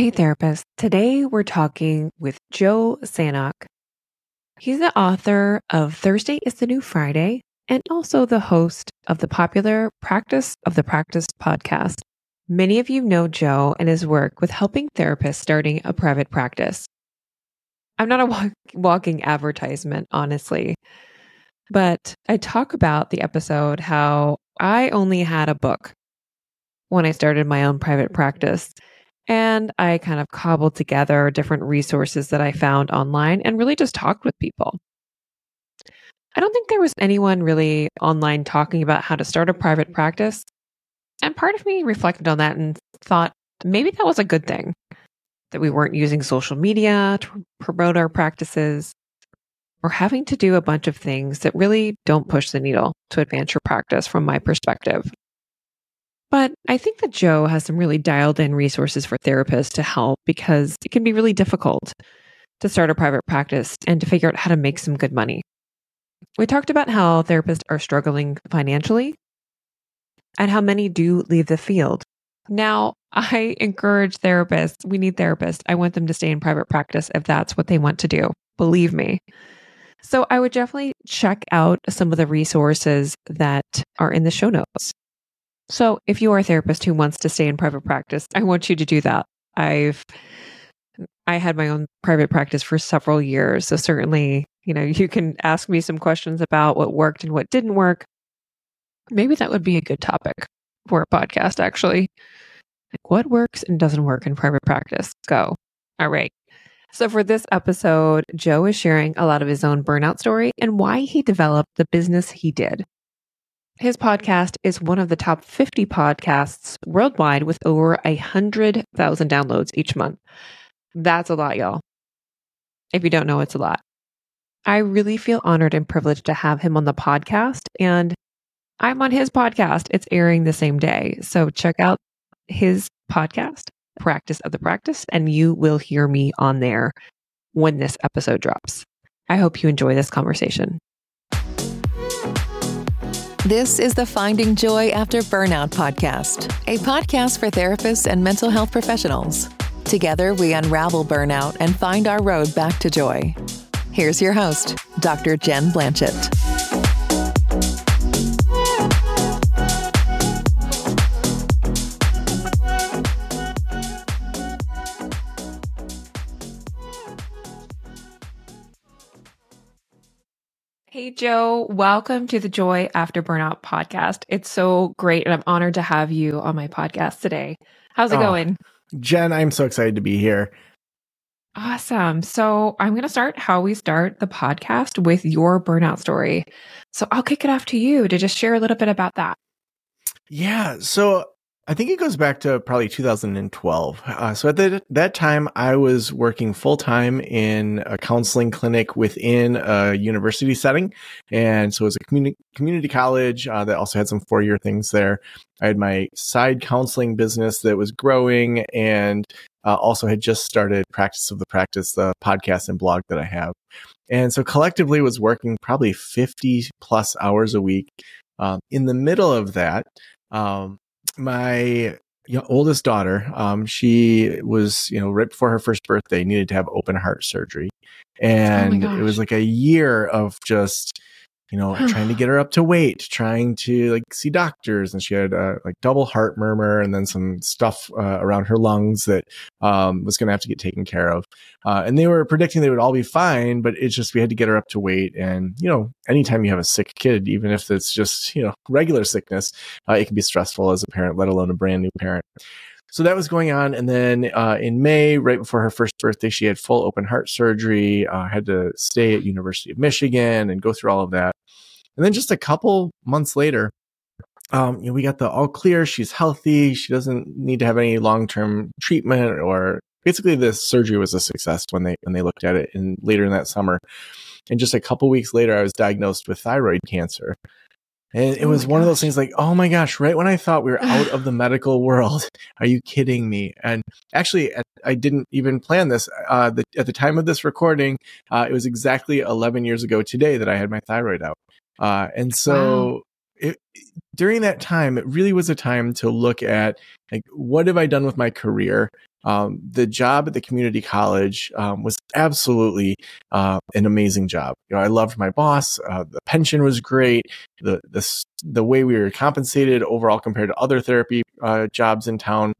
Hey, therapist. Today we're talking with Joe Sanok. He's the author of Thursday is the New Friday and also the host of the popular Practice of the Practice podcast. Many of you know Joe and his work with helping therapists starting a private practice. I'm not a walk- walking advertisement, honestly, but I talk about the episode how I only had a book when I started my own private practice. And I kind of cobbled together different resources that I found online and really just talked with people. I don't think there was anyone really online talking about how to start a private practice. And part of me reflected on that and thought maybe that was a good thing that we weren't using social media to promote our practices or having to do a bunch of things that really don't push the needle to advance your practice from my perspective. But I think that Joe has some really dialed in resources for therapists to help because it can be really difficult to start a private practice and to figure out how to make some good money. We talked about how therapists are struggling financially and how many do leave the field. Now, I encourage therapists, we need therapists. I want them to stay in private practice if that's what they want to do. Believe me. So I would definitely check out some of the resources that are in the show notes. So, if you are a therapist who wants to stay in private practice, I want you to do that. I've I had my own private practice for several years, so certainly, you know, you can ask me some questions about what worked and what didn't work. Maybe that would be a good topic for a podcast actually. Like what works and doesn't work in private practice. Go. All right. So, for this episode, Joe is sharing a lot of his own burnout story and why he developed the business he did. His podcast is one of the top 50 podcasts worldwide with over 100,000 downloads each month. That's a lot, y'all. If you don't know, it's a lot. I really feel honored and privileged to have him on the podcast, and I'm on his podcast. It's airing the same day. So check out his podcast, Practice of the Practice, and you will hear me on there when this episode drops. I hope you enjoy this conversation. This is the Finding Joy After Burnout podcast, a podcast for therapists and mental health professionals. Together, we unravel burnout and find our road back to joy. Here's your host, Dr. Jen Blanchette. Hey, Joe, welcome to the Joy After Burnout podcast. It's so great, and I'm honored to have you on my podcast today. How's it oh, going? Jen, I'm so excited to be here. Awesome. So, I'm going to start how we start the podcast with your burnout story. So, I'll kick it off to you to just share a little bit about that. Yeah. So, I think it goes back to probably 2012. Uh, so at the, that time, I was working full time in a counseling clinic within a university setting. And so it was a community, community college uh, that also had some four year things there. I had my side counseling business that was growing and uh, also had just started Practice of the Practice, the podcast and blog that I have. And so collectively was working probably 50 plus hours a week. Um, in the middle of that, um, my you know, oldest daughter, um, she was, you know, right before her first birthday, needed to have open heart surgery. Oh and oh it was like a year of just you know, trying to get her up to weight, trying to like see doctors. And she had uh, like double heart murmur and then some stuff uh, around her lungs that um, was going to have to get taken care of. Uh, and they were predicting they would all be fine, but it's just we had to get her up to weight. And, you know, anytime you have a sick kid, even if it's just, you know, regular sickness, uh, it can be stressful as a parent, let alone a brand new parent. So that was going on. And then uh, in May, right before her first birthday, she had full open heart surgery, uh, had to stay at University of Michigan and go through all of that. And then just a couple months later, um, you know, we got the all clear. She's healthy. She doesn't need to have any long term treatment or basically the surgery was a success when they when they looked at it in later in that summer. And just a couple weeks later, I was diagnosed with thyroid cancer. And it oh was one gosh. of those things like, oh my gosh, right when I thought we were out of the medical world, are you kidding me? And actually, I didn't even plan this. Uh, the, at the time of this recording, uh, it was exactly 11 years ago today that I had my thyroid out. Uh, and so wow. it, during that time, it really was a time to look at like, what have I done with my career? Um, the job at the community college um, was absolutely uh, an amazing job. You know, I loved my boss. Uh, the pension was great. The the the way we were compensated overall compared to other therapy uh, jobs in town,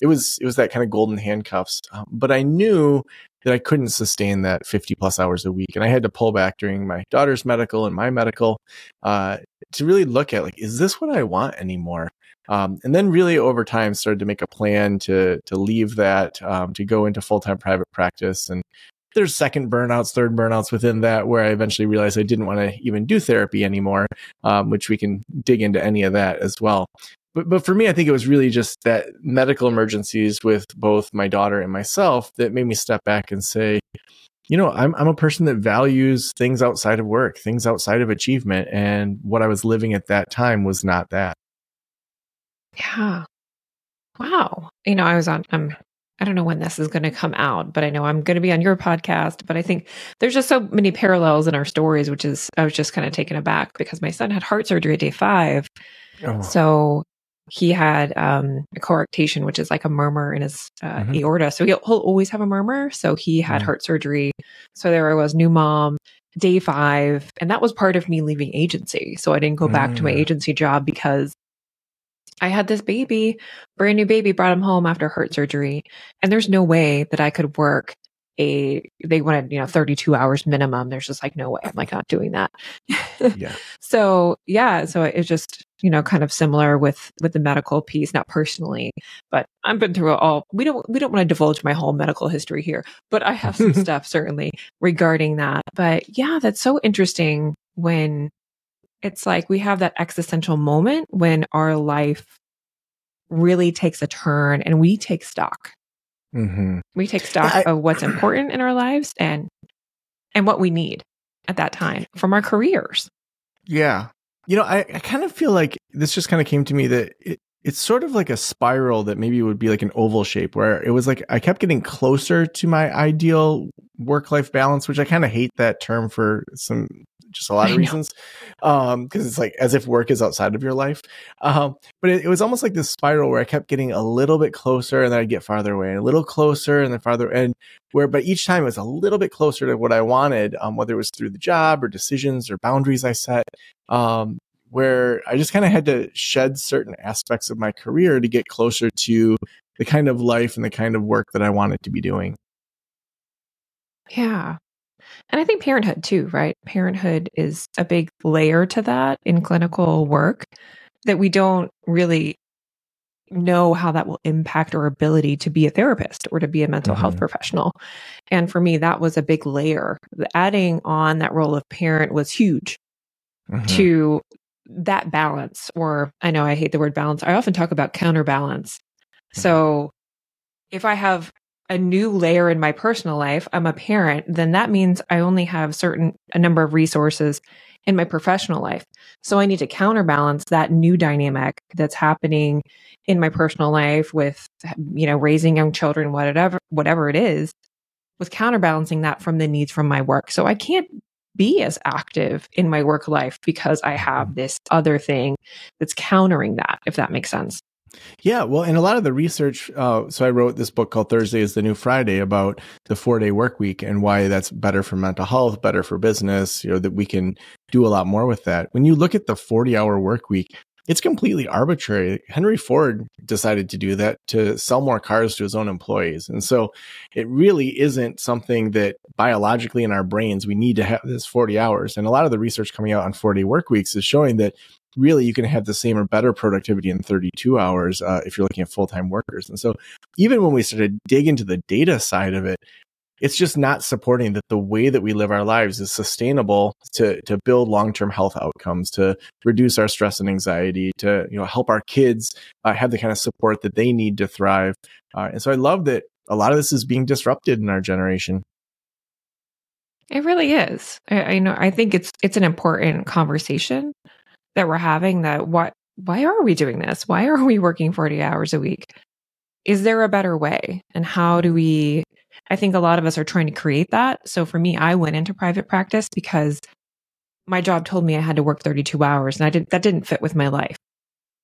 it was it was that kind of golden handcuffs. Um, but I knew that I couldn't sustain that 50 plus hours a week, and I had to pull back during my daughter's medical and my medical uh, to really look at like, is this what I want anymore? Um, and then really over time started to make a plan to to leave that um, to go into full time private practice and there's second burnouts, third burnouts within that where I eventually realized I didn't want to even do therapy anymore, um, which we can dig into any of that as well. But, but for me, I think it was really just that medical emergencies with both my daughter and myself that made me step back and say, you know, I'm, I'm a person that values things outside of work, things outside of achievement. And what I was living at that time was not that. Yeah. Wow. You know, I was on, I'm, I don't know when this is going to come out, but I know I'm going to be on your podcast. But I think there's just so many parallels in our stories, which is, I was just kind of taken aback because my son had heart surgery at day five. Oh. So he had um, a coarctation, which is like a murmur in his uh, mm-hmm. aorta. So he'll, he'll, always have a murmur. So he had mm-hmm. heart surgery. So there I was, new mom, day five. And that was part of me leaving agency. So I didn't go back to my mm. agency job because I had this baby, brand new baby, brought him home after heart surgery. And there's no way that I could work a, they wanted, you know, 32 hours minimum. There's just like, no way. I'm like not doing that. yeah. So yeah. So it's just, you know, kind of similar with, with the medical piece, not personally, but I've been through it all, we don't, we don't want to divulge my whole medical history here, but I have some stuff certainly regarding that. But yeah, that's so interesting when it's like we have that existential moment when our life really takes a turn and we take stock. Mm-hmm. We take stock I, of what's important in our lives and and what we need at that time from our careers. Yeah. You know, I, I kind of feel like this just kind of came to me that it, it's sort of like a spiral that maybe would be like an oval shape where it was like I kept getting closer to my ideal work life balance, which I kind of hate that term for some just a lot of reasons. Um, because it's like as if work is outside of your life. Um, but it, it, was almost like this spiral where I kept getting a little bit closer and then I'd get farther away and a little closer and then farther and where but each time it was a little bit closer to what I wanted, um, whether it was through the job or decisions or boundaries I set. Um, where I just kind of had to shed certain aspects of my career to get closer to the kind of life and the kind of work that I wanted to be doing. Yeah. And I think parenthood too, right? Parenthood is a big layer to that in clinical work that we don't really know how that will impact our ability to be a therapist or to be a mental mm-hmm. health professional. And for me, that was a big layer. Adding on that role of parent was huge mm-hmm. to that balance. Or I know I hate the word balance. I often talk about counterbalance. Mm-hmm. So if I have a new layer in my personal life, I'm a parent, then that means I only have certain a number of resources in my professional life. So I need to counterbalance that new dynamic that's happening in my personal life with you know raising young children whatever whatever it is with counterbalancing that from the needs from my work. So I can't be as active in my work life because I have mm-hmm. this other thing that's countering that if that makes sense. Yeah, well, and a lot of the research. Uh, so I wrote this book called Thursday is the New Friday about the four day work week and why that's better for mental health, better for business. You know that we can do a lot more with that. When you look at the forty hour work week, it's completely arbitrary. Henry Ford decided to do that to sell more cars to his own employees. And so it really isn't something that biologically in our brains we need to have this 40 hours. And a lot of the research coming out on 40 work weeks is showing that really you can have the same or better productivity in 32 hours uh, if you're looking at full-time workers. And so even when we started to dig into the data side of it it's just not supporting that the way that we live our lives is sustainable to to build long-term health outcomes to reduce our stress and anxiety to you know help our kids uh, have the kind of support that they need to thrive. Uh, and so i love that a lot of this is being disrupted in our generation. It really is. I, I know i think it's it's an important conversation that we're having that what why are we doing this? Why are we working 40 hours a week? Is there a better way? And how do we I think a lot of us are trying to create that. So for me, I went into private practice because my job told me I had to work 32 hours and I didn't that didn't fit with my life.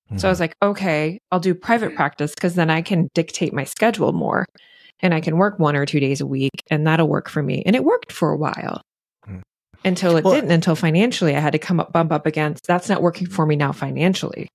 Mm-hmm. So I was like, okay, I'll do private practice because then I can dictate my schedule more and I can work one or two days a week and that'll work for me. And it worked for a while mm-hmm. Until it well, didn't, until financially I had to come up, bump up against that's not working for me now financially.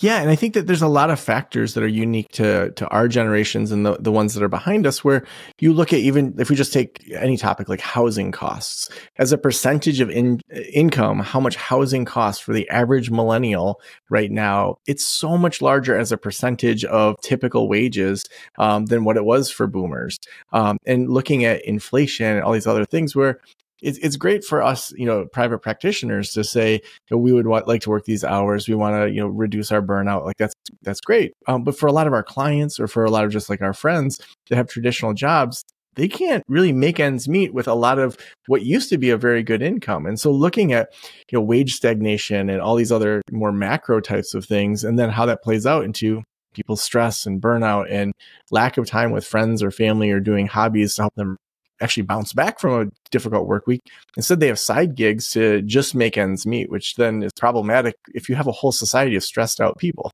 Yeah, and I think that there's a lot of factors that are unique to to our generations and the, the ones that are behind us where you look at even if we just take any topic like housing costs as a percentage of in, income, how much housing costs for the average millennial right now, it's so much larger as a percentage of typical wages um, than what it was for boomers. Um, and looking at inflation and all these other things where it's, it's great for us, you know, private practitioners to say, you know, we would want, like to work these hours. We want to, you know, reduce our burnout. Like that's, that's great. Um, but for a lot of our clients or for a lot of just like our friends that have traditional jobs, they can't really make ends meet with a lot of what used to be a very good income. And so looking at, you know, wage stagnation and all these other more macro types of things, and then how that plays out into people's stress and burnout and lack of time with friends or family or doing hobbies to help them actually bounce back from a difficult work week. Instead, they have side gigs to just make ends meet, which then is problematic if you have a whole society of stressed out people.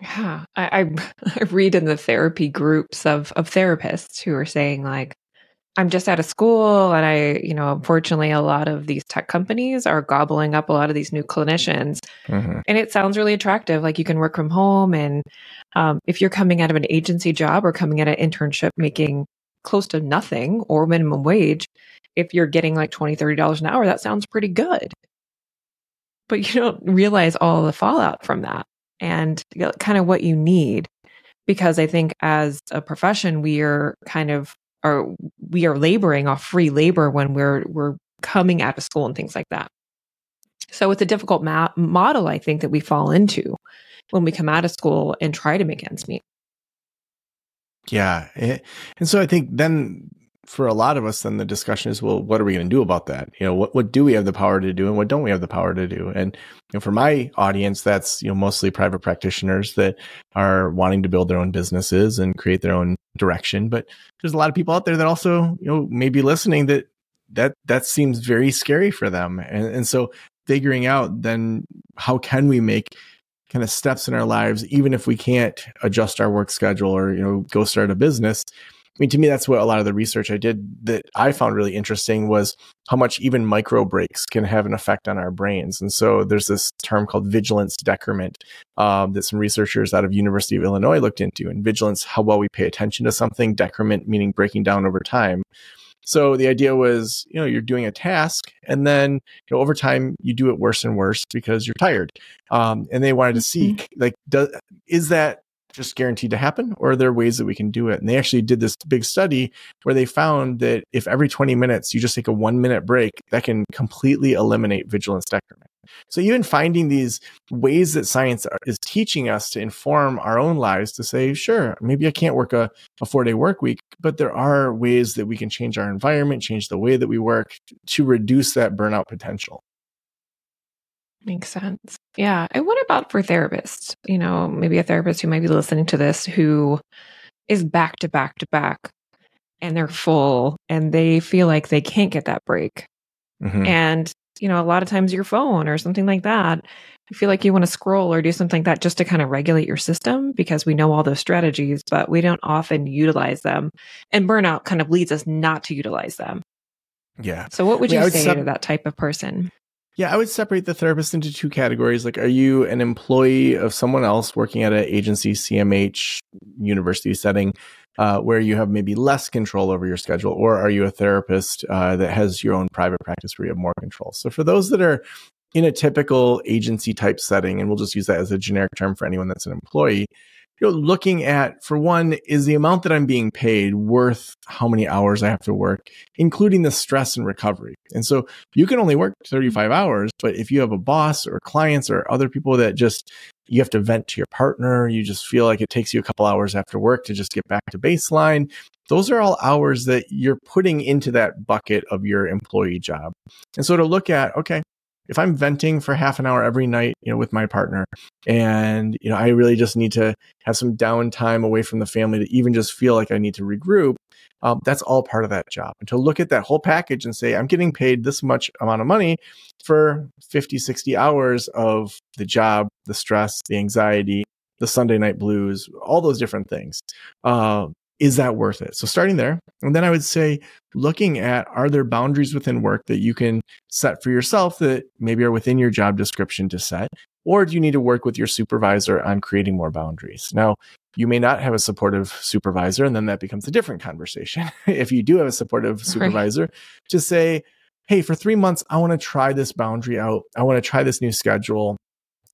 Yeah, I, I, I read in the therapy groups of of therapists who are saying like, I'm just out of school, and I, you know, unfortunately, a lot of these tech companies are gobbling up a lot of these new clinicians, mm-hmm. and it sounds really attractive. Like you can work from home, and um, if you're coming out of an agency job or coming at an internship making close to nothing or minimum wage, if you're getting like $20, $30 an hour, that sounds pretty good. But you don't realize all the fallout from that and kind of what you need. Because I think as a profession, we are kind of are we are laboring off free labor when we're we're coming out of school and things like that. So it's a difficult ma- model, I think, that we fall into when we come out of school and try to make ends meet. Yeah. Eh, and so I think then for a lot of us, then the discussion is, well, what are we going to do about that? You know, what, what do we have the power to do and what don't we have the power to do? And, you know, for my audience, that's, you know, mostly private practitioners that are wanting to build their own businesses and create their own direction. But there's a lot of people out there that also, you know, maybe listening that, that, that seems very scary for them. And, and so figuring out then how can we make kind of steps in our lives, even if we can't adjust our work schedule or, you know, go start a business. I mean, to me, that's what a lot of the research I did that I found really interesting was how much even micro breaks can have an effect on our brains. And so there's this term called vigilance decrement um, that some researchers out of University of Illinois looked into. And vigilance, how well we pay attention to something, decrement meaning breaking down over time. So the idea was, you know, you're doing a task and then you know, over time you do it worse and worse because you're tired. Um, and they wanted to see mm-hmm. like, does, is that just guaranteed to happen or are there ways that we can do it? And they actually did this big study where they found that if every 20 minutes you just take a one minute break, that can completely eliminate vigilance decrement. So even finding these ways that science is teaching us to inform our own lives to say, sure, maybe I can't work a, a four day work week, but there are ways that we can change our environment, change the way that we work to reduce that burnout potential. Makes sense. Yeah. And what about for therapists? You know, maybe a therapist who might be listening to this who is back to back to back and they're full and they feel like they can't get that break. Mm-hmm. And you know, a lot of times your phone or something like that. I feel like you want to scroll or do something like that just to kind of regulate your system because we know all those strategies, but we don't often utilize them. And burnout kind of leads us not to utilize them. Yeah. So what would you say sep- to that type of person? Yeah, I would separate the therapist into two categories. Like, are you an employee of someone else working at an agency, CMH, university setting? Uh, where you have maybe less control over your schedule, or are you a therapist uh, that has your own private practice where you have more control? So for those that are in a typical agency type setting, and we'll just use that as a generic term for anyone that's an employee, you know, looking at for one, is the amount that I'm being paid worth how many hours I have to work, including the stress and recovery. And so you can only work 35 hours, but if you have a boss or clients or other people that just you have to vent to your partner, you just feel like it takes you a couple hours after work to just get back to baseline. Those are all hours that you're putting into that bucket of your employee job. And so to look at, okay, if I'm venting for half an hour every night, you know, with my partner, and you know, I really just need to have some downtime away from the family to even just feel like I need to regroup. Um, that's all part of that job. And to look at that whole package and say, I'm getting paid this much amount of money for 50, 60 hours of the job, the stress, the anxiety, the Sunday night blues, all those different things. Uh, is that worth it? So starting there. And then I would say looking at are there boundaries within work that you can set for yourself that maybe are within your job description to set? Or do you need to work with your supervisor on creating more boundaries? Now, you may not have a supportive supervisor, and then that becomes a different conversation. if you do have a supportive supervisor, right. to say, hey, for three months, I want to try this boundary out. I want to try this new schedule.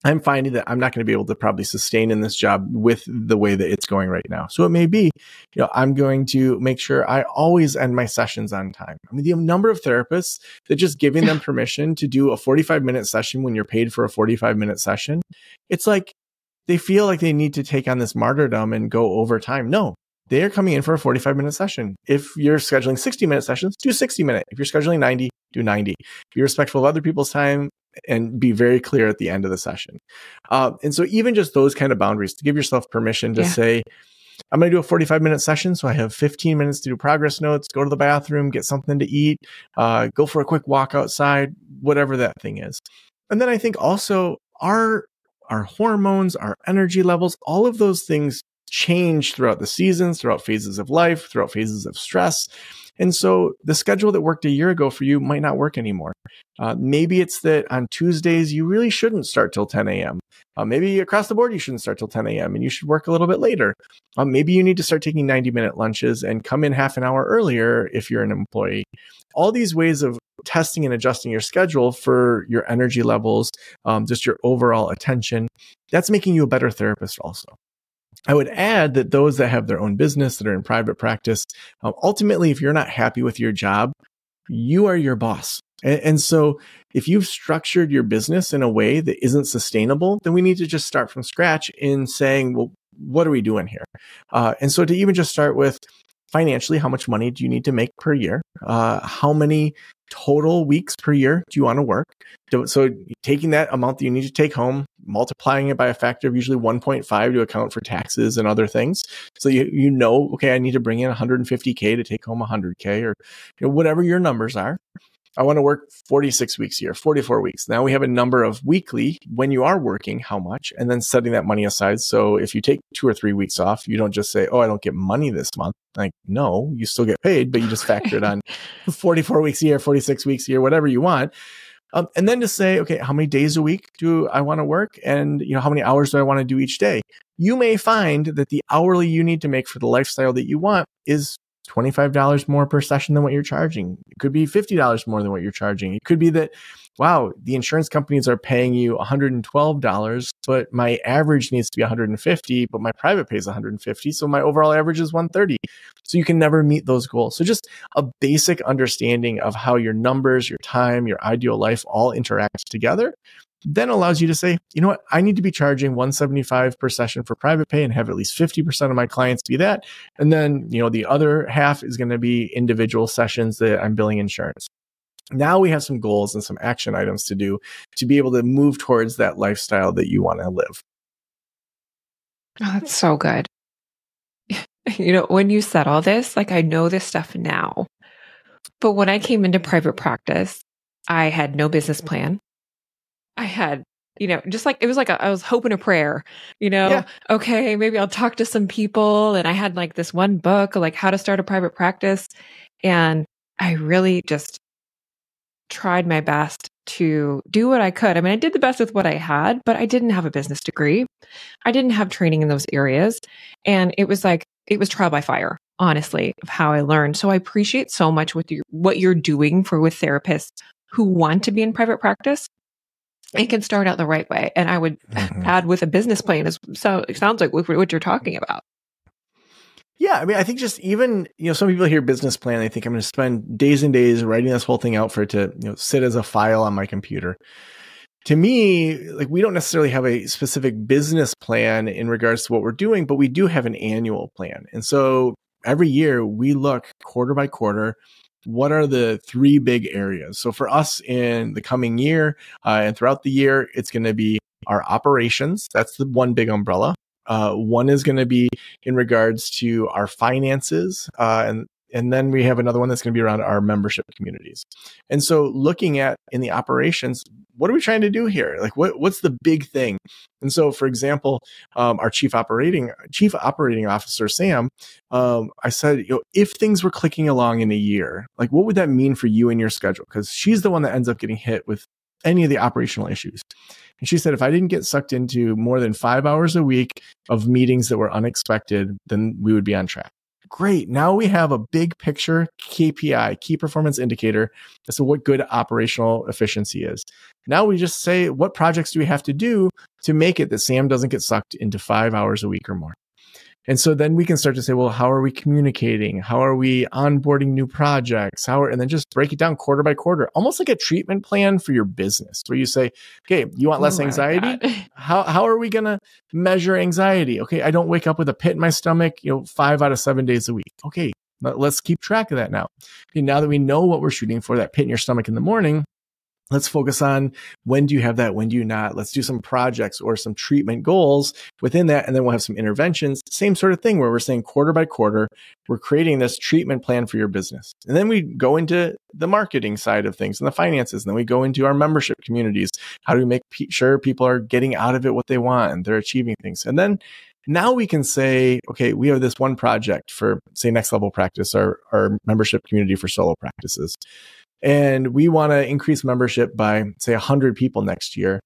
I'm finding that I'm not going to be able to probably sustain in this job with the way that it's going right now. So it may be, you know, I'm going to make sure I always end my sessions on time. I mean, the number of therapists that just giving them permission to do a 45 minute session when you're paid for a 45 minute session, it's like they feel like they need to take on this martyrdom and go over time. No, they are coming in for a 45 minute session. If you're scheduling 60 minute sessions, do 60 minute. If you're scheduling 90, do 90. Be respectful of other people's time and be very clear at the end of the session. Uh, and so even just those kind of boundaries to give yourself permission to yeah. say, I'm going to do a 45 minute session. So I have 15 minutes to do progress notes, go to the bathroom, get something to eat, uh, go for a quick walk outside, whatever that thing is. And then I think also our, our hormones, our energy levels, all of those things change throughout the seasons, throughout phases of life, throughout phases of stress. And so the schedule that worked a year ago for you might not work anymore. Uh, maybe it's that on Tuesdays, you really shouldn't start till 10 a.m. Uh, maybe across the board, you shouldn't start till 10 a.m. and you should work a little bit later. Uh, maybe you need to start taking 90 minute lunches and come in half an hour earlier if you're an employee. All these ways of testing and adjusting your schedule for your energy levels, um, just your overall attention, that's making you a better therapist also. I would add that those that have their own business that are in private practice, um, ultimately, if you're not happy with your job, you are your boss. And, and, so if you've structured your business in a way that isn't sustainable, then we need to just start from scratch in saying, well, what are we doing here? Uh, and so to even just start with financially, how much money do you need to make per year? Uh, how many total weeks per year do you want to work? So taking that amount that you need to take home, multiplying it by a factor of usually 1.5 to account for taxes and other things. So you, you know, okay, I need to bring in 150K to take home 100K or you know, whatever your numbers are. I want to work 46 weeks a year, 44 weeks. Now we have a number of weekly when you are working, how much, and then setting that money aside. So if you take two or three weeks off, you don't just say, Oh, I don't get money this month. Like, no, you still get paid, but you just factor it on 44 weeks a year, 46 weeks a year, whatever you want. Um, and then to say, okay, how many days a week do I want to work? And, you know, how many hours do I want to do each day? You may find that the hourly you need to make for the lifestyle that you want is $25 more per session than what you're charging. It could be $50 more than what you're charging. It could be that, wow, the insurance companies are paying you $112, but my average needs to be 150, but my private pays 150. So my overall average is 130. So you can never meet those goals. So just a basic understanding of how your numbers, your time, your ideal life all interact together then allows you to say, you know what, I need to be charging 175 per session for private pay and have at least 50% of my clients be that. And then, you know, the other half is going to be individual sessions that I'm billing insurance. Now we have some goals and some action items to do to be able to move towards that lifestyle that you want to live. Oh, that's so good. you know, when you said all this, like I know this stuff now. But when I came into private practice, I had no business plan. I had, you know, just like it was like a, I was hoping a prayer, you know, yeah. okay, maybe I'll talk to some people. And I had like this one book, like how to start a private practice. And I really just tried my best to do what I could. I mean, I did the best with what I had, but I didn't have a business degree. I didn't have training in those areas. And it was like, it was trial by fire, honestly, of how I learned. So I appreciate so much with your, what you're doing for with therapists who want to be in private practice it can start out the right way. And I would mm-hmm. add with a business plan is so it sounds like what you're talking about. Yeah, I mean, I think just even you know, some people hear business plan, they think I'm going to spend days and days writing this whole thing out for it to you know sit as a file on my computer. To me, like we don't necessarily have a specific business plan in regards to what we're doing, but we do have an annual plan, and so every year we look quarter by quarter what are the three big areas? So for us in the coming year uh, and throughout the year, it's going to be our operations. That's the one big umbrella. Uh, one is going to be in regards to our finances, uh, and and then we have another one that's going to be around our membership communities. And so looking at in the operations, what are we trying to do here? Like what, what's the big thing? And so, for example, um, our chief operating, chief operating officer, Sam, um, I said, you know, if things were clicking along in a year, like what would that mean for you and your schedule? Cause she's the one that ends up getting hit with any of the operational issues. And she said, if I didn't get sucked into more than five hours a week of meetings that were unexpected, then we would be on track great. Now we have a big picture KPI, key performance indicator, as to what good operational efficiency is. Now we just say, what projects do we have to do to make it that Sam doesn't get sucked into five hours a week or more? And so then we can start to say, well, how are we communicating? How are we onboarding new projects? How are, and then just break it down quarter by quarter, almost like a treatment plan for your business where you say, okay, you want less oh anxiety? How, how are we going to measure anxiety? Okay. I don't wake up with a pit in my stomach, you know, five out of seven days a week. Okay. Let's keep track of that now. Okay, now that we know what we're shooting for, that pit in your stomach in the morning, Let's focus on when do you have that? When do you not? Let's do some projects or some treatment goals within that. And then we'll have some interventions. Same sort of thing where we're saying quarter by quarter, we're creating this treatment plan for your business. And then we go into the marketing side of things and the finances. And then we go into our membership communities. How do we make sure people are getting out of it what they want and they're achieving things? And then now we can say, okay, we have this one project for, say, next level practice, our, our membership community for solo practices and we want to increase membership by say 100 people next year.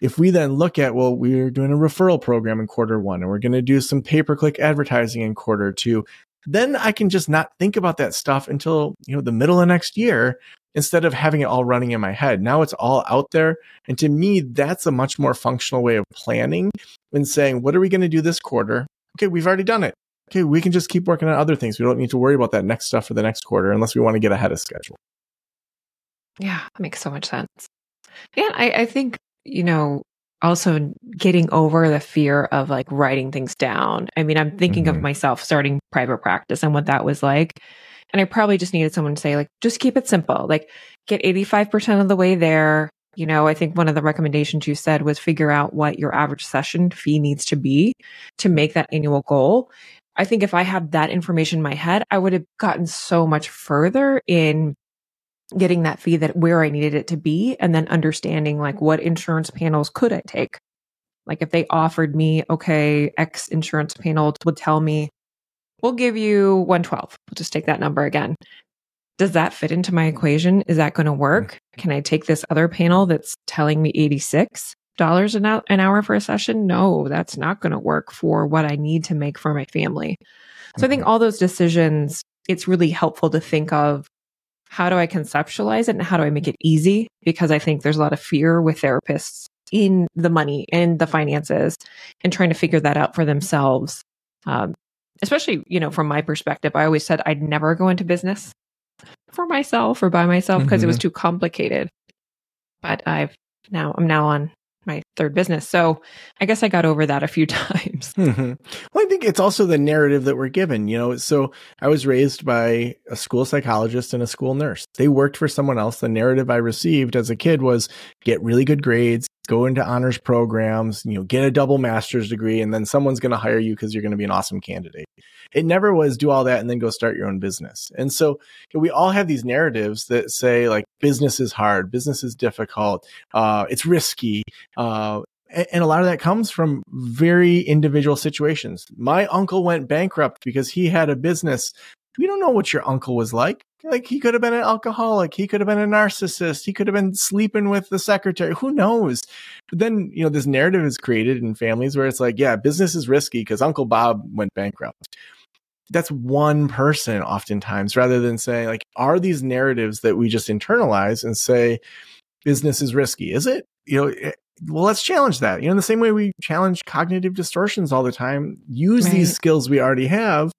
If we then look at well we're doing a referral program in quarter one and we're going to do some pay per click advertising in quarter two then i can just not think about that stuff until you know the middle of next year instead of having it all running in my head. Now it's all out there and to me that's a much more functional way of planning than saying what are we going to do this quarter? Okay we've already done it. Okay we can just keep working on other things. We don't need to worry about that next stuff for the next quarter unless we want to get ahead of schedule yeah, that makes so much sense. Yeah, I, I think, you know, also getting over the fear of like writing things down. I mean, I'm thinking mm-hmm. of myself starting private practice and what that was like. And I probably just needed someone to say, like, just keep it simple. Like, get 85% of the way there. You know, I think one of the recommendations you said was figure out what your average session fee needs to be to make that annual goal. I think if I had that information in my head, I would have gotten so much further in getting that fee that where I needed it to be and then understanding like what insurance panels could I take? Like if they offered me, okay, X insurance panel would tell me, we'll give you 112. We'll just take that number again. Does that fit into my equation? Is that going to work? Mm-hmm. Can I take this other panel that's telling me 86 dollars an hour for a session? No, that's not going to work for what I need to make for my family. So I think mm-hmm. all those decisions, it's really helpful to think of how do I conceptualize it and how do I make it easy? Because I think there's a lot of fear with therapists in the money and the finances and trying to figure that out for themselves. Um, especially, you know, from my perspective, I always said I'd never go into business for myself or by myself because mm-hmm. it was mm-hmm. too complicated. But I've now, I'm now on third business. So I guess I got over that a few times. Mm-hmm. Well, I think it's also the narrative that we're given, you know. So I was raised by a school psychologist and a school nurse. They worked for someone else. The narrative I received as a kid was get really good grades, go into honors programs, you know, get a double master's degree, and then someone's going to hire you because you're going to be an awesome candidate. It never was do all that and then go start your own business. And so you know, we all have these narratives that say like business is hard, business is difficult, uh, it's risky. Uh, and a lot of that comes from very individual situations. My uncle went bankrupt because he had a business. We don't know what your uncle was like. Like he could have been an alcoholic. He could have been a narcissist. He could have been sleeping with the secretary. Who knows? But then, you know, this narrative is created in families where it's like, yeah, business is risky because Uncle Bob went bankrupt. That's one person oftentimes rather than saying like, are these narratives that we just internalize and say business is risky? Is it? You know, eh, well, let's challenge that. You know, in the same way we challenge cognitive distortions all the time, use right. these skills we already have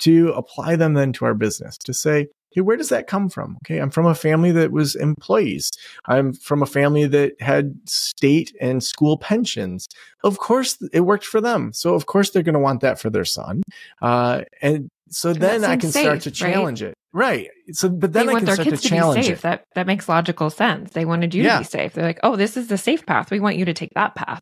to apply them then to our business to say, hey, where does that come from? Okay, I'm from a family that was employees. I'm from a family that had state and school pensions. Of course, it worked for them. So, of course, they're going to want that for their son. Uh, and So then I can safe, start to challenge right? it. Right. So, but then they I want can their start to kids to, challenge be safe. it. That that makes logical sense. They wanted you Yeah. to be safe. They're like, oh, this is the safe path. We want you to take that path.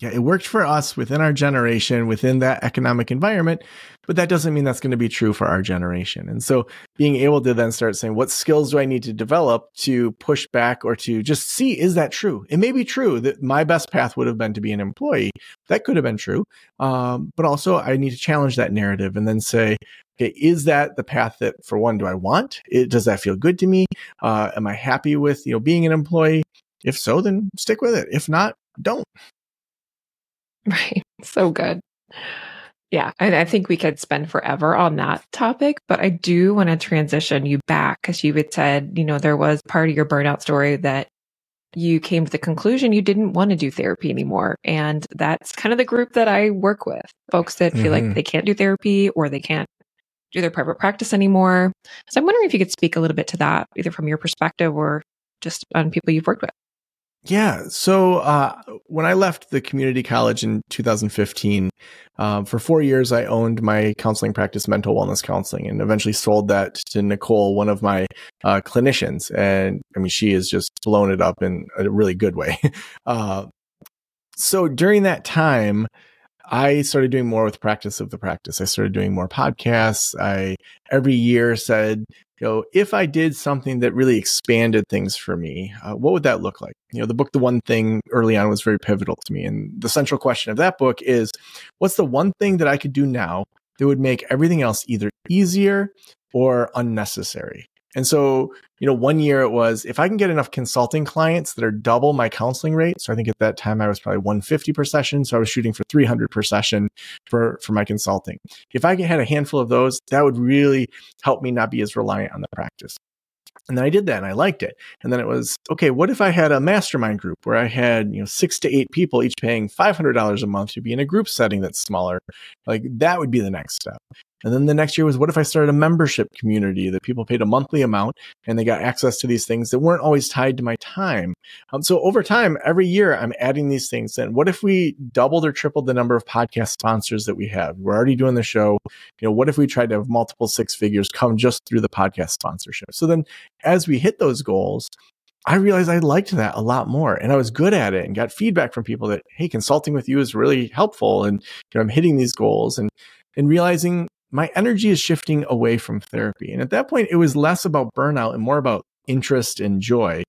Yeah, it worked for us within our generation, within that economic environment, but that doesn't mean that's going to be true for our generation. And so being able to then start saying, what skills do I need to develop to push back or to just see, is that true? It may be true that my best path would have been to be an employee. That could have been true. Um, but also I need to challenge that narrative and then say, okay, is that the path that for one, do I want? It, does that feel good to me? Uh, am I happy with, you know, being an employee? If so, then stick with it. If not, don't. Right. So good. Yeah. I, I think we could spend forever on that topic, but I do want to transition you back because you had said, you know, there was part of your burnout story that you came to the conclusion you didn't want to do therapy anymore. And that's kind of the group that I work with folks that feel Mhm. like they can't do therapy or they can't do their private practice anymore. So I'm wondering if you could speak a little bit to that, either from your perspective or just on people you've worked with. Yeah. So uh, when I left the community college in 2015, um, for four years, I owned my counseling practice, mental wellness counseling, and eventually sold that to Nicole, one of my uh, clinicians. And I mean, she has just blown it up in a really good way. uh, so during that time, I started doing more with practice of the practice. I started doing more podcasts. I every year said, you know, if I did something that really expanded things for me, uh, what would that look like? You know, the book, The One Thing, early on was very pivotal to me. And the central question of that book is what's the one thing that I could do now that would make everything else either easier or unnecessary? And so, you know, one year it was if I can get enough consulting clients that are double my counseling rate. So I think at that time I was probably 150 per session. So I was shooting for 300 per session for, for my consulting. If I had a handful of those, that would really help me not be as reliant on the practice. And then I did that and I liked it. And then it was, okay, what if I had a mastermind group where I had, you know, six to eight people each paying $500 a month to be in a group setting that's smaller? Like that would be the next step. And then the next year was what if I started a membership community that people paid a monthly amount and they got access to these things that weren't always tied to my time. Um, so over time, every year I'm adding these things in. What if we doubled or tripled the number of podcast sponsors that we have? We're already doing the show. You know, what if we tried to have multiple six figures come just through the podcast sponsorship? So then as we hit those goals, I realized I liked that a lot more and I was good at it and got feedback from people that, Hey, consulting with you is really helpful. And you know, I'm hitting these goals and, and realizing my energy is shifting away from therapy. And at that point, it was less about burnout and more about interest and joy,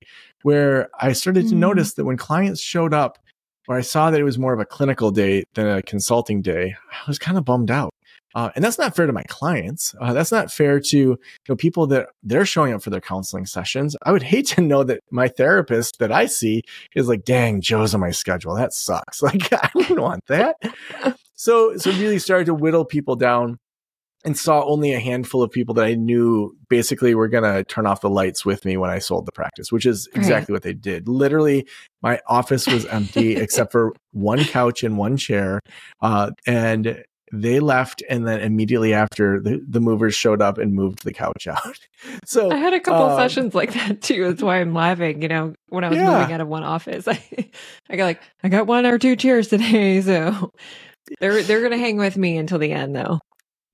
where I started to Mm. notice that when clients showed up, where I saw that it was more of a clinical day than a consulting day, I was kind of bummed out. Uh, and that's not fair to my clients. Uh, that's not fair to you know people that they're showing up for their counseling sessions. I would hate to know that my therapist that I see is like, "Dang, Joe's on my schedule. That sucks." Like I wouldn't want that. So so really started to whittle people down and saw only a handful of people that I knew basically were going to turn off the lights with me when I sold the practice, which is exactly what they did. Literally, my office was empty except for one couch and one chair. Uh, and they left. And then immediately after, the, the movers showed up and moved the couch out. so I had a couple um, sessions like that too. That's why I'm laughing. You know, when I was Yeah. moving out of one office, I, I got like, I got one or two chairs today, so they're they're gonna hang with me until the end, though.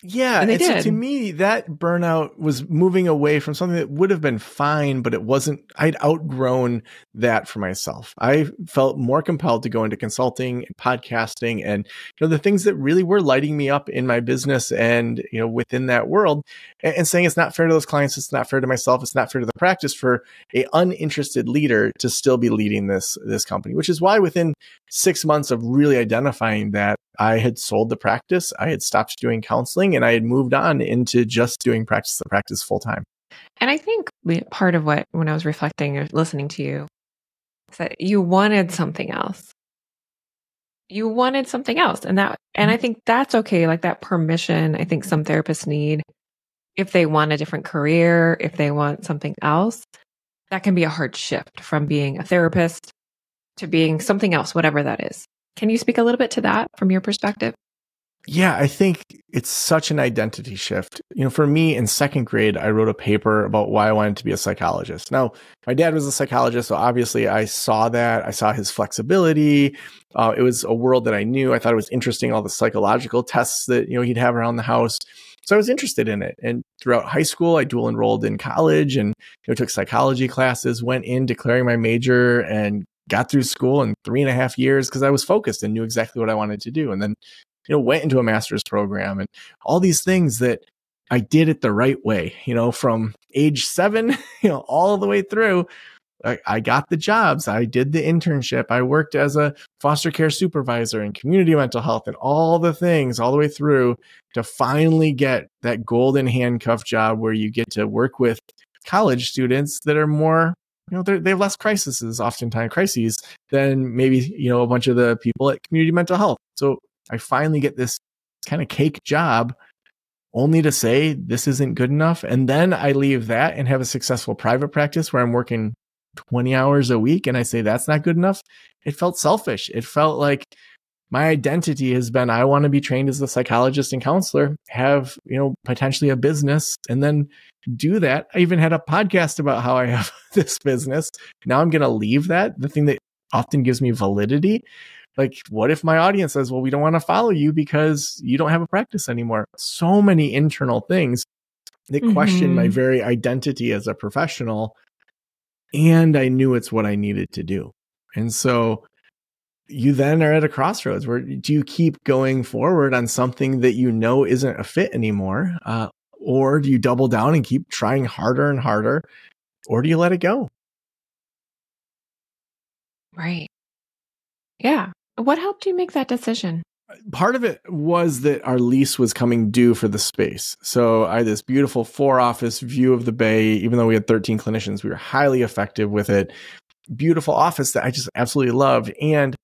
Yeah, And they and so to me, that burnout was moving away from something that would have been fine, but it wasn't. I'd outgrown that for myself. I felt more compelled to go into consulting and podcasting, and you know the things that really were lighting me up in my business and you know within that world, and, and saying it's not fair to those clients, it's not fair to myself, it's not fair to the practice for a uninterested leader to still be leading this this company. Which is why within six months of really identifying that I had sold the practice, I had stopped doing counseling, and I had moved on into just doing practice the practice full time. And I think part of what when I was reflecting or listening to you is that you wanted something else. You wanted something else, and that, and I mm-hmm. think that's okay. Like that permission, I think some therapists need if they want a different career, if they want something else. That can be a hard shift from being a therapist to being something else, whatever that is. Can you speak a little bit to that from your perspective? Yeah, I think it's such an identity shift. You know, for me in second grade, I wrote a paper about why I wanted to be a psychologist. Now, my dad was a psychologist, so obviously I saw that. I saw his flexibility. Uh, it was a world that I knew. I thought it was interesting, all the psychological tests that, you know, he'd have around the house. So I was interested in it. And throughout high school, I dual enrolled in college and you know, took psychology classes, went in declaring my major and got through school in three and a half years because I was focused and knew exactly what I wanted to do. And then, you know, went into a master's program and all these things that I did it the right way, you know, from age seven, you know, all the way through. I, got the jobs. I did the internship. I worked as a foster care supervisor and community mental health and all the things all the way through to finally get that golden handcuff job where you get to work with college students that are more you know they have less crises oftentimes crises than maybe you know a bunch of the people at community mental health. So i finally get this kind of cake job only to say this isn't good enough. And then i leave that and have a successful private practice where i'm working 20 hours a week and i say that's not good enough. It felt selfish. It felt like my identity has been I want to be trained as a psychologist and counselor, have, you know, potentially a business and then do that. I even had a podcast about how I have this business. Now I'm going to leave that, the thing that often gives me validity. Like, what if my audience says, well, we don't want to follow you because you don't have a practice anymore? So many internal things that mm-hmm. question my mm-hmm. very identity as a professional. And I knew it's what I needed to do. And so you then are at a crossroads where do you keep going forward on something that you know isn't a fit anymore? Uh, or do you double down and keep trying harder and harder? Or do you let it go? Right. Yeah. What helped you make that decision? Part of it was that our lease was coming due for the space. So I had this beautiful four office view of the bay. Even though we had 13 clinicians, we were highly effective with it. Beautiful office that I just absolutely loved. And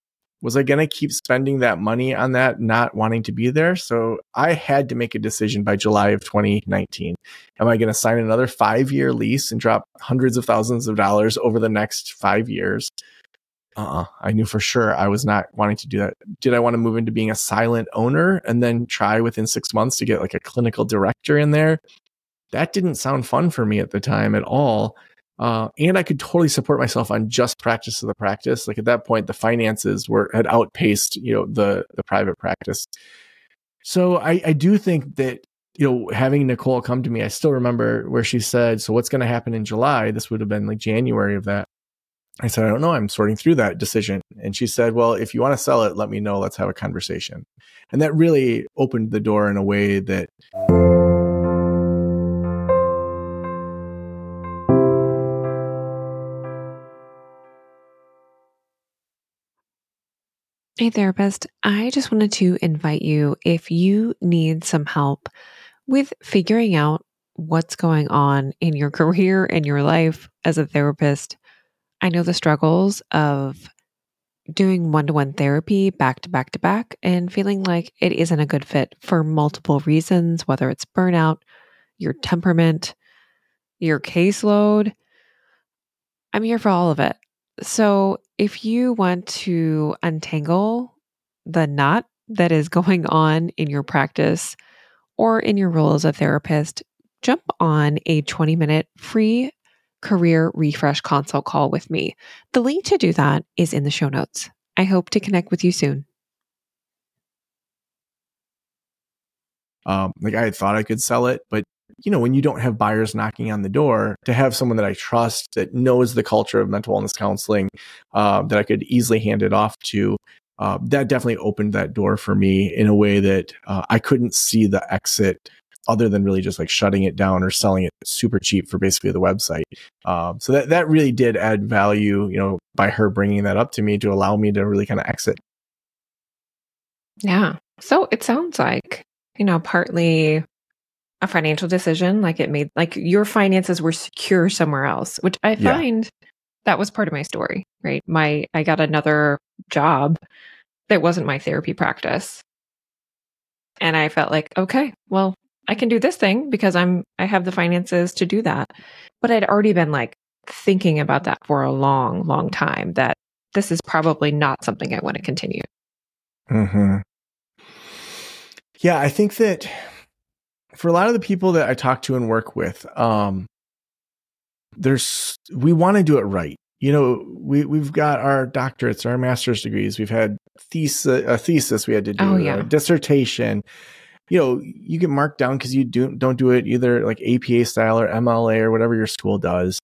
was I going to keep spending that money on that, not wanting to be there? So I had to make a decision by July of 2019. Am I going to sign another five year lease and drop hundreds of thousands of dollars over the next five years? uh I knew for sure I was not wanting to do that. Did I want to move into being a silent owner and then try within six months to get like a clinical director in there? That didn't sound fun for me at the time at all. Uh, and I could totally support myself on just practice of the practice. Like at that point, the finances were had outpaced, you know, the the private practice. So I, I do think that you know having Nicole come to me, I still remember where she said, "So what's going to happen in July?" This would have been like January of that. I said, "I don't know. I'm sorting through that decision." And she said, "Well, if you want to sell it, let me know. Let's have a conversation." And that really opened the door in a way that. Hey, therapist. I just wanted to invite you if you need some help with figuring out what's going on in your career and your life as a therapist. I know the struggles of doing one to one therapy back to back to back and feeling like it isn't a good fit for multiple reasons, whether it's burnout, your temperament, your caseload. I'm here for all of it. So, if you want to untangle the knot that is going on in your practice or in your role as a therapist, jump on a 20 minute free career refresh consult call with me. The link to do that is in the show notes. I hope to connect with you soon. Um, like I thought I could sell it, but you know, when you don't have buyers knocking on the door, to have someone that I trust that knows the culture of mental wellness counseling, uh, that I could easily hand it off to, uh, that definitely opened that door for me in a way that uh, I couldn't see the exit other than really just like shutting it down or selling it super cheap for basically the website. Um, so that that really did add value, you know, by her bringing that up to me to allow me to really kind of exit. Yeah. So it sounds like you know partly a financial decision like it made like your finances were secure somewhere else which i find yeah. that was part of my story right? My i got another job that wasn't my therapy practice. And i felt like okay well i can do this thing because i'm i have the finances to do that. But i'd already been like thinking about that for a long long time that this is probably not something i want to continue. Hmm yeah i think that for a lot of the people that I talk to and work with, um, there's we want to do it right. You know, we we've got our doctorates, our master's degrees. We've had thesis, a thesis we had to do, oh, yeah. a dissertation, you know, you get marked down because you do, don't do it either like APA style or MLA or whatever your school does.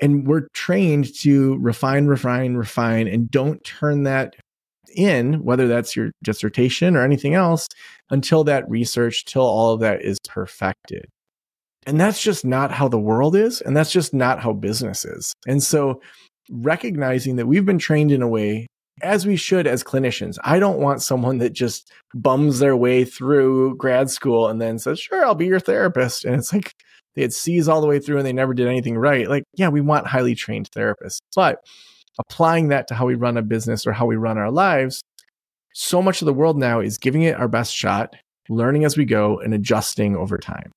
And we're trained to refine, refine, refine, and don't turn that in, whether that's your dissertation or anything else, until that research, till all of that is perfected. And that's just not how the world is. And that's just not how business is. And so recognizing that we've been trained in a way as we should as clinicians. I don't want someone that just bums their way through grad school and then says, sure, I'll be your therapist. And it's like they had C's all the way through and they never did anything right. Like, yeah, we want highly trained therapists, but applying that to how we run a business or how we run our lives, so much of the world now is giving it our best shot, learning as we go and adjusting over time.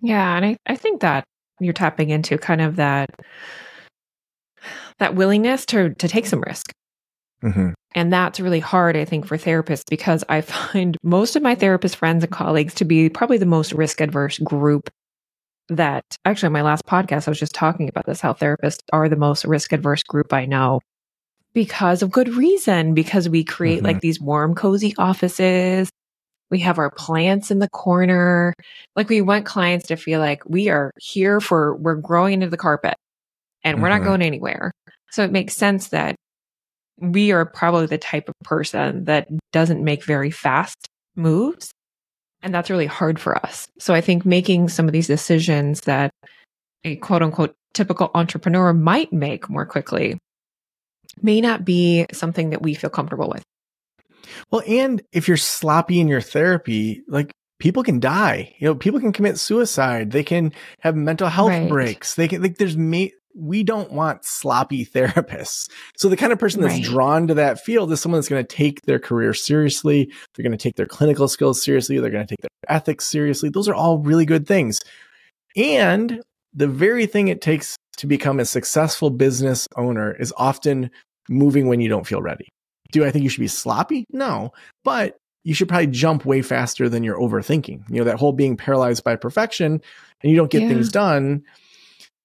Yeah. And I, I think that you're tapping into kind of that that willingness to to take some risk. Mm-hmm. And that's really hard, I think, for therapists because I find most of my therapist friends and colleagues to be probably the most risk adverse group that actually, on my last podcast, I was just talking about this how therapists are the most risk adverse group I know because of good reason, because we create mm-hmm. like these warm, cozy offices. We have our plants in the corner. Like we want clients to feel like we are here for, we're growing into the carpet and mm-hmm. we're not mm-hmm. going anywhere. So it makes sense that we are probably the type of person that doesn't make very fast moves. And that's really hard for us. So I think making some of these decisions that a quote unquote typical entrepreneur might make more quickly may not be something that we feel comfortable with. Well, and if you're sloppy in your therapy, like people can die. You know, people can commit suicide. They can have mental health right. breaks. They can like there's ma- we don't want sloppy therapists. So the kind of person that's right. drawn to that field is someone that's going to take their career seriously. They're going to take their clinical skills seriously. They're going to take their ethics seriously. Those are all really good things. And the very thing it takes to become a successful business owner is often moving when you don't feel ready. Do I think you should be sloppy? No, but you should probably jump way faster than you're overthinking. You know, that whole being paralyzed by perfection and you don't get yeah. things done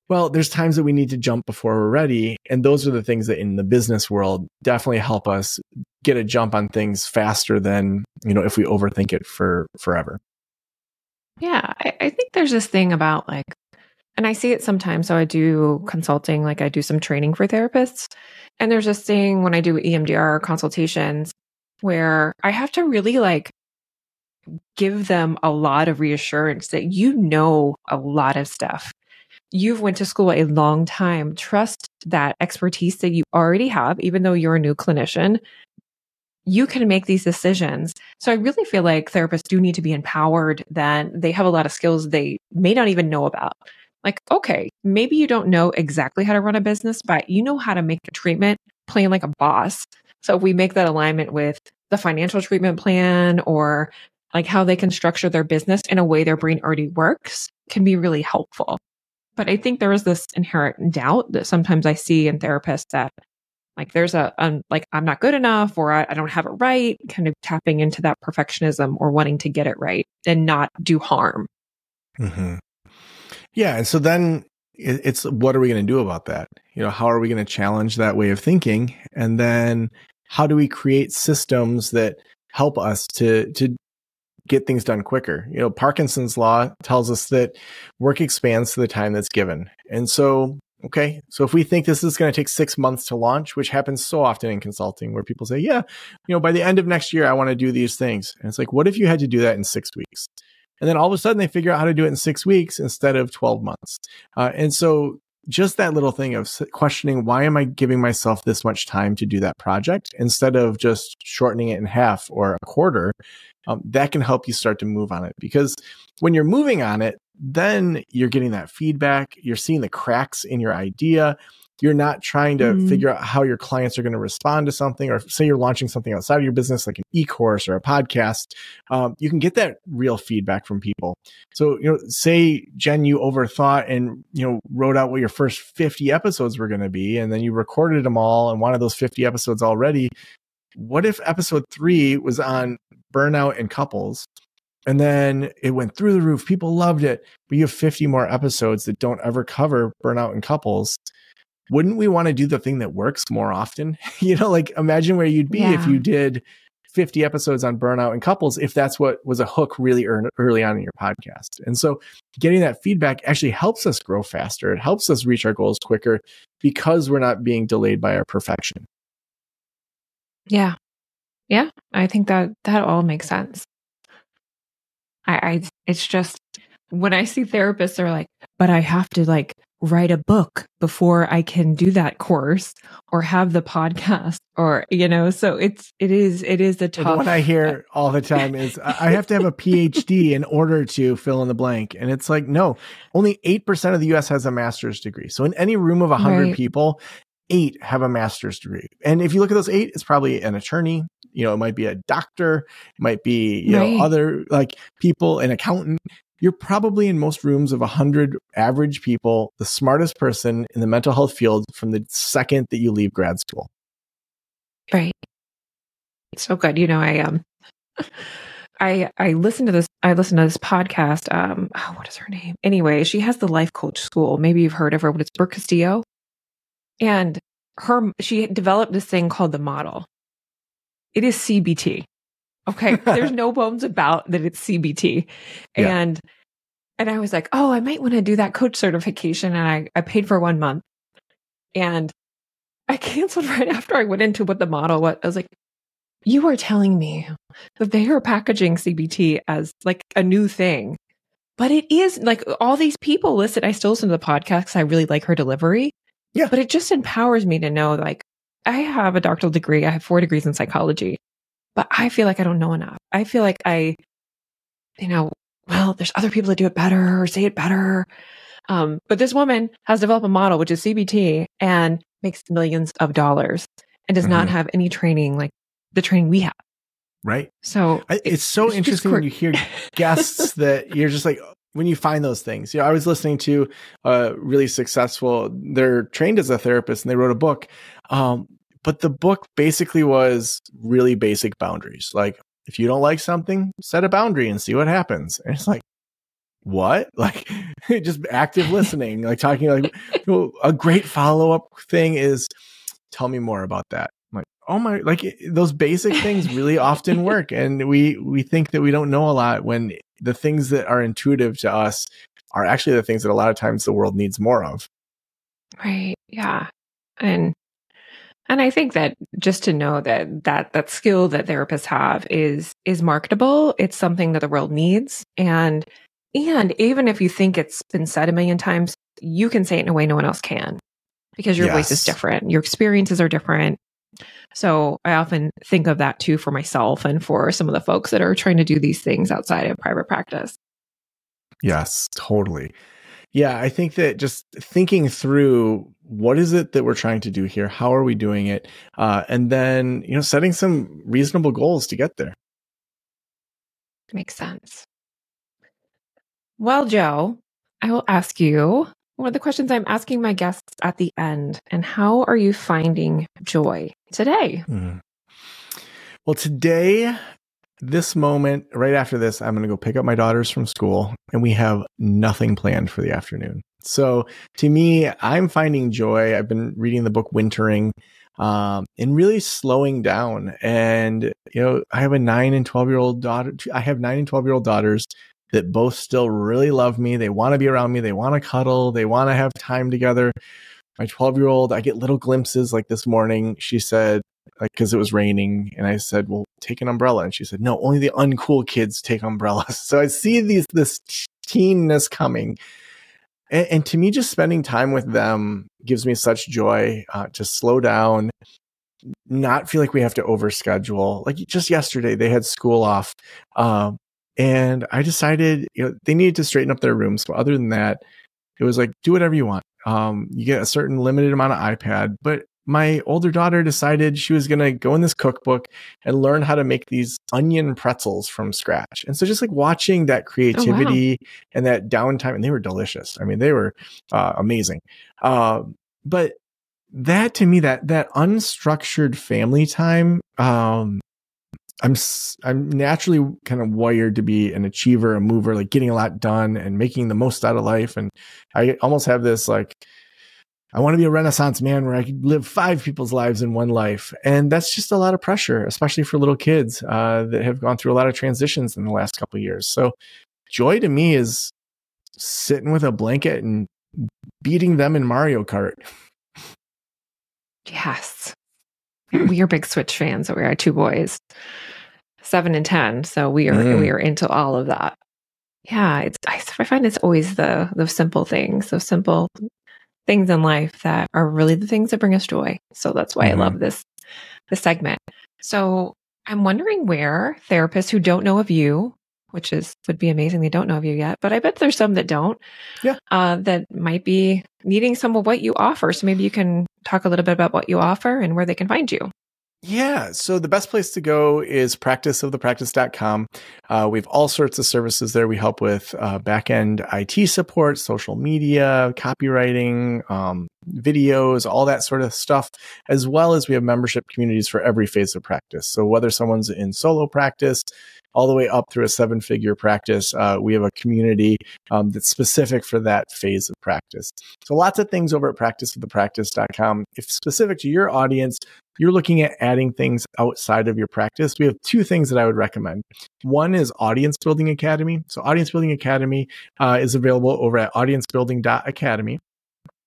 well, there's times that we need to jump before we're ready. And those are the things that in the business world definitely help us get a jump on things faster than, you know, if we overthink it for forever. Yeah. I, I think there's this thing about like, and I see it sometimes. So I do consulting, like I do some training for therapists. And there's this thing when I do EMDR consultations where I have to really like give them a lot of reassurance that you know a lot of stuff you've went to school a long time. Trust that expertise that you already have even though you're a new clinician. You can make these decisions. So i really feel like therapists do need to be empowered that they have a lot of skills they may not even know about. Like okay maybe you don't know exactly how to run a business but you know how to make a treatment plan like a boss. So if we make that alignment with the financial treatment plan or like how they can structure their business in a way their brain already works can be really helpful but I think there is this inherent doubt that sometimes I see in therapists that like there's a um, like I'm not good enough or I, I don't have it right, kind of tapping into that perfectionism or wanting to get it right and not do harm. Mm-hmm. Yeah, and so then it's what are we going to do about that? You know, how are we going to challenge that way of thinking, and then how do we create systems that help us to to get things done quicker. You know, Parkinson's law tells us that work expands to the time that's given. And so, okay, so if we think this is going to take six months to launch, which happens so often in consulting where people say, yeah, you know, by the end of next year, I want to do these things. And it's like, what if you had to do that in six weeks? And then all of a sudden they figure out how to do it in six weeks instead of 12 months. Uh, and so just that little thing of questioning why am I giving myself this much time to do that project instead of just shortening it in half or a quarter, um, that can help you start to move on it. Because when you're moving on it, then you're getting that feedback, you're seeing the cracks in your idea, you're not trying to mm-hmm. figure out how your clients are going to respond to something, or say you're launching something outside of your business, like an e-course or a podcast. Um, you can get that real feedback from people. So, you know, say Jen, you overthought and you know wrote out what your first 50 episodes were going to be, and then you recorded them all and wanted those 50 episodes already. What if episode three was on burnout in couples? And then it went through the roof. People loved it. But you have 50 more episodes that don't ever cover burnout in couples wouldn't we want to do the thing that works more often? you know, like imagine where you'd be yeah. if you did 50 episodes on burnout and couples if that's what was a hook really early on in your podcast. And so getting that feedback actually helps us grow faster. It helps us reach our goals quicker because we're not being delayed by our perfection. Yeah. Yeah. I think that that all makes sense. I, I it's just when I see therapists, they're like, but I have to like write a book before I can do that course or have the podcast or, you know, so it's, it is, it is a tough. What I hear all the time is I have to have a PhD in order to fill in the blank. And it's like, no, only 8% of the US has a master's degree. So in any room of 100 right. people, eight have a master's degree. And if you look at those eight, it's probably an attorney, you know, it might be a doctor, it might be, you right. know, other like people, an accountant you're probably in most rooms of 100 average people the smartest person in the mental health field from the second that you leave grad school. Right. So good. You know i um i i listen to this i listen to this podcast um oh, what is her name? Anyway she has the life coach school. Maybe you've heard of her but it's brooke castillo. And her she developed this thing called the model. It is cbt Okay. There's no bones about that it's CBT. Yeah. And and I was like, oh, I might want to do that coach certification. And I, I paid for one month. And I canceled right after I went into what the model was. I was like, you are telling me that they are packaging CBT as like a new thing. But it is like all these people listen. I still listen to the podcast because I really like her delivery. Yeah. But it just empowers me to know like I have a doctoral degree. I have four degrees in psychology but I feel like I don't know enough. I feel like I, you know, well, there's other people that do it better or say it better. Um, but this woman has developed a model, which is CBT and makes millions of dollars and does mm-hmm. not have any training like the training we have. Right. So I, it's, so it's interesting when you hear guests that you're just like, when you find those things, you know, I was listening to a really successful, they're trained as a therapist and they wrote a book. Um, but the book basically was really basic boundaries. Like, if you don't like something, set a boundary and see what happens. And it's like, what? Like, just active listening, like talking like a great follow up thing is tell me more about that. I'm like, oh my, like those basic things really often work. And we, we think that we don't know a lot when the things that are intuitive to us are actually the things that a lot of times the world needs more of. Right. Yeah. And and I think that just to know that that that skill that therapists have is is marketable. It's something that the world needs. And and even if you think it's been said a million times, you can say it in a way no one else can because your yes. voice is different. Your experiences are different. So I often think of that too for myself and for some of the folks that are trying to do these things outside of private practice. Yes, totally. Yeah, I think that just thinking through what is it that we're trying to do here? How are we doing it? Uh, and then, you know, setting some reasonable goals to get there. Makes sense. Well, Joe, I will ask you one of the questions I'm asking my guests at the end. And how are you finding joy today? Mm. Well, today this moment, right after this, I'm going to go pick up my daughters from school and we have nothing planned for the afternoon. So to me, I'm finding joy. I've been reading the book Wintering um, and really slowing down. And, you know, I have a nine and 12 year old daughter. I have nine and 12 year old daughters that both still really love me. They want to be around me. They want to cuddle. They want to have time together. My 12 year old, I get little glimpses like this morning. She said, like because it was raining and i said well take an umbrella and she said no only the uncool kids take umbrellas. So i see these this teenness coming. And, and to me just spending time with them gives me such joy uh, to slow down not feel like we have to overschedule. Like just yesterday they had school off um, and i decided you know they needed to straighten up their rooms. But other than that it was like do whatever you want. Um, you get a certain limited amount of ipad but my older daughter decided she was going to go in this cookbook and learn how to make these onion pretzels from scratch. And so just like watching that creativity oh, wow. and that downtime, and they were delicious. I mean, they were uh, amazing. Uh, but that to me, that, that unstructured family time, um, I'm I'm naturally kind of wired to be an achiever, a mover, like getting a lot done and making the most out of life. And I almost have this like I want to be a renaissance man where I could live five people's lives in one life. And that's just a lot of pressure, especially for little kids uh, that have gone through a lot of transitions in the last couple years. So joy to me is sitting with a blanket and beating them in Mario Kart. Yes. we are big Switch fans. So we are two boys, seven and 10. So we are, mm. we are into all of that. Yeah. It's, I, I find it's always the, the simple things, those simple things in life that are really the things that bring us joy. So that's why mm-hmm. I love this, this segment. So I'm wondering where therapists who don't know of you which is would be amazing. They don't know of you yet, but I bet there's some that don't. Yeah. Uh, that might be needing some of what you offer. So maybe you can talk a little bit about what you offer and where they can find you. Yeah. So the best place to go is practiceofthepractice.com. Uh, we have all sorts of services there. We help with uh, backend IT support, social media, copywriting, um, videos, all that sort of stuff, as well as we have membership communities for every phase of practice. So whether someone's in solo practice, all the way up through a seven figure practice. Uh, we have a community um, that's specific for that phase of practice. So lots of things over at practiceofthepractice.com. If specific to your audience, you're looking at adding things outside of your practice, we have two things that I would recommend. One is Audience Building Academy. So, Audience Building Academy uh, is available over at audiencebuilding.academy.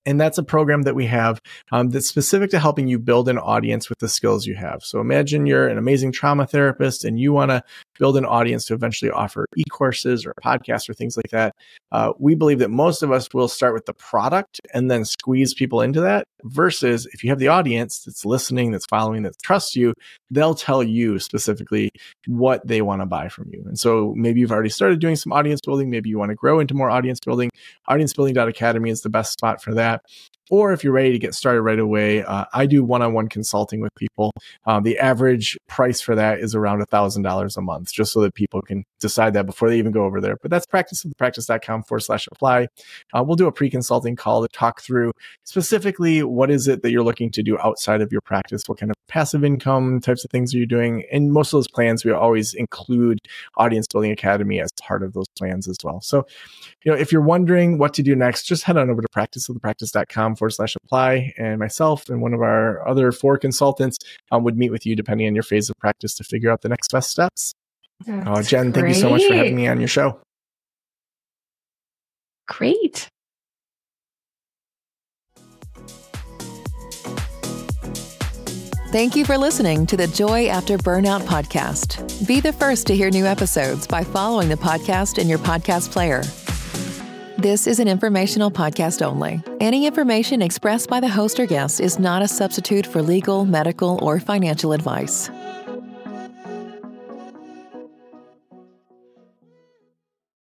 And that's a program that we have um, that's specific to helping you build an audience with the skills you have. So imagine you're an amazing trauma therapist and you want to build an audience to eventually offer e-courses or podcasts or things like that. Uh, we believe that most of us will start with the product and then squeeze people into that versus if you have the audience that's listening, that's following, that trusts you, they'll tell you specifically what they want to buy from you. And so maybe you've already started doing some audience building. Maybe you want to grow into more audience building. Audiencebuilding.academy is the best spot for that that or if you're ready to get started right away, uh, I do one-on-one consulting with people. Um, the average price for that is around $1,000 a month, just so that people can decide that before they even go over there. But that's practiceofthepractice.com forward slash apply. Uh, we'll do a pre-consulting call to talk through specifically what is it that you're looking to do outside of your practice? What kind of passive income types of things are you doing? And most of those plans, we always include Audience Building Academy as part of those plans as well. So, you know, if you're wondering what to do next, just head on over to practiceofthepractice.com forward slash apply. And myself and one of our other four consultants um, would meet with you depending on your phase of practice to figure out the next best steps. Uh, Jen, great. thank you so much for having me on your show. Great. Thank you for listening to the Joy After Burnout podcast. Be the first to hear new episodes by following the podcast in your podcast player. This is an informational podcast only. Any information expressed by the host or guest is not a substitute for legal, medical, or financial advice.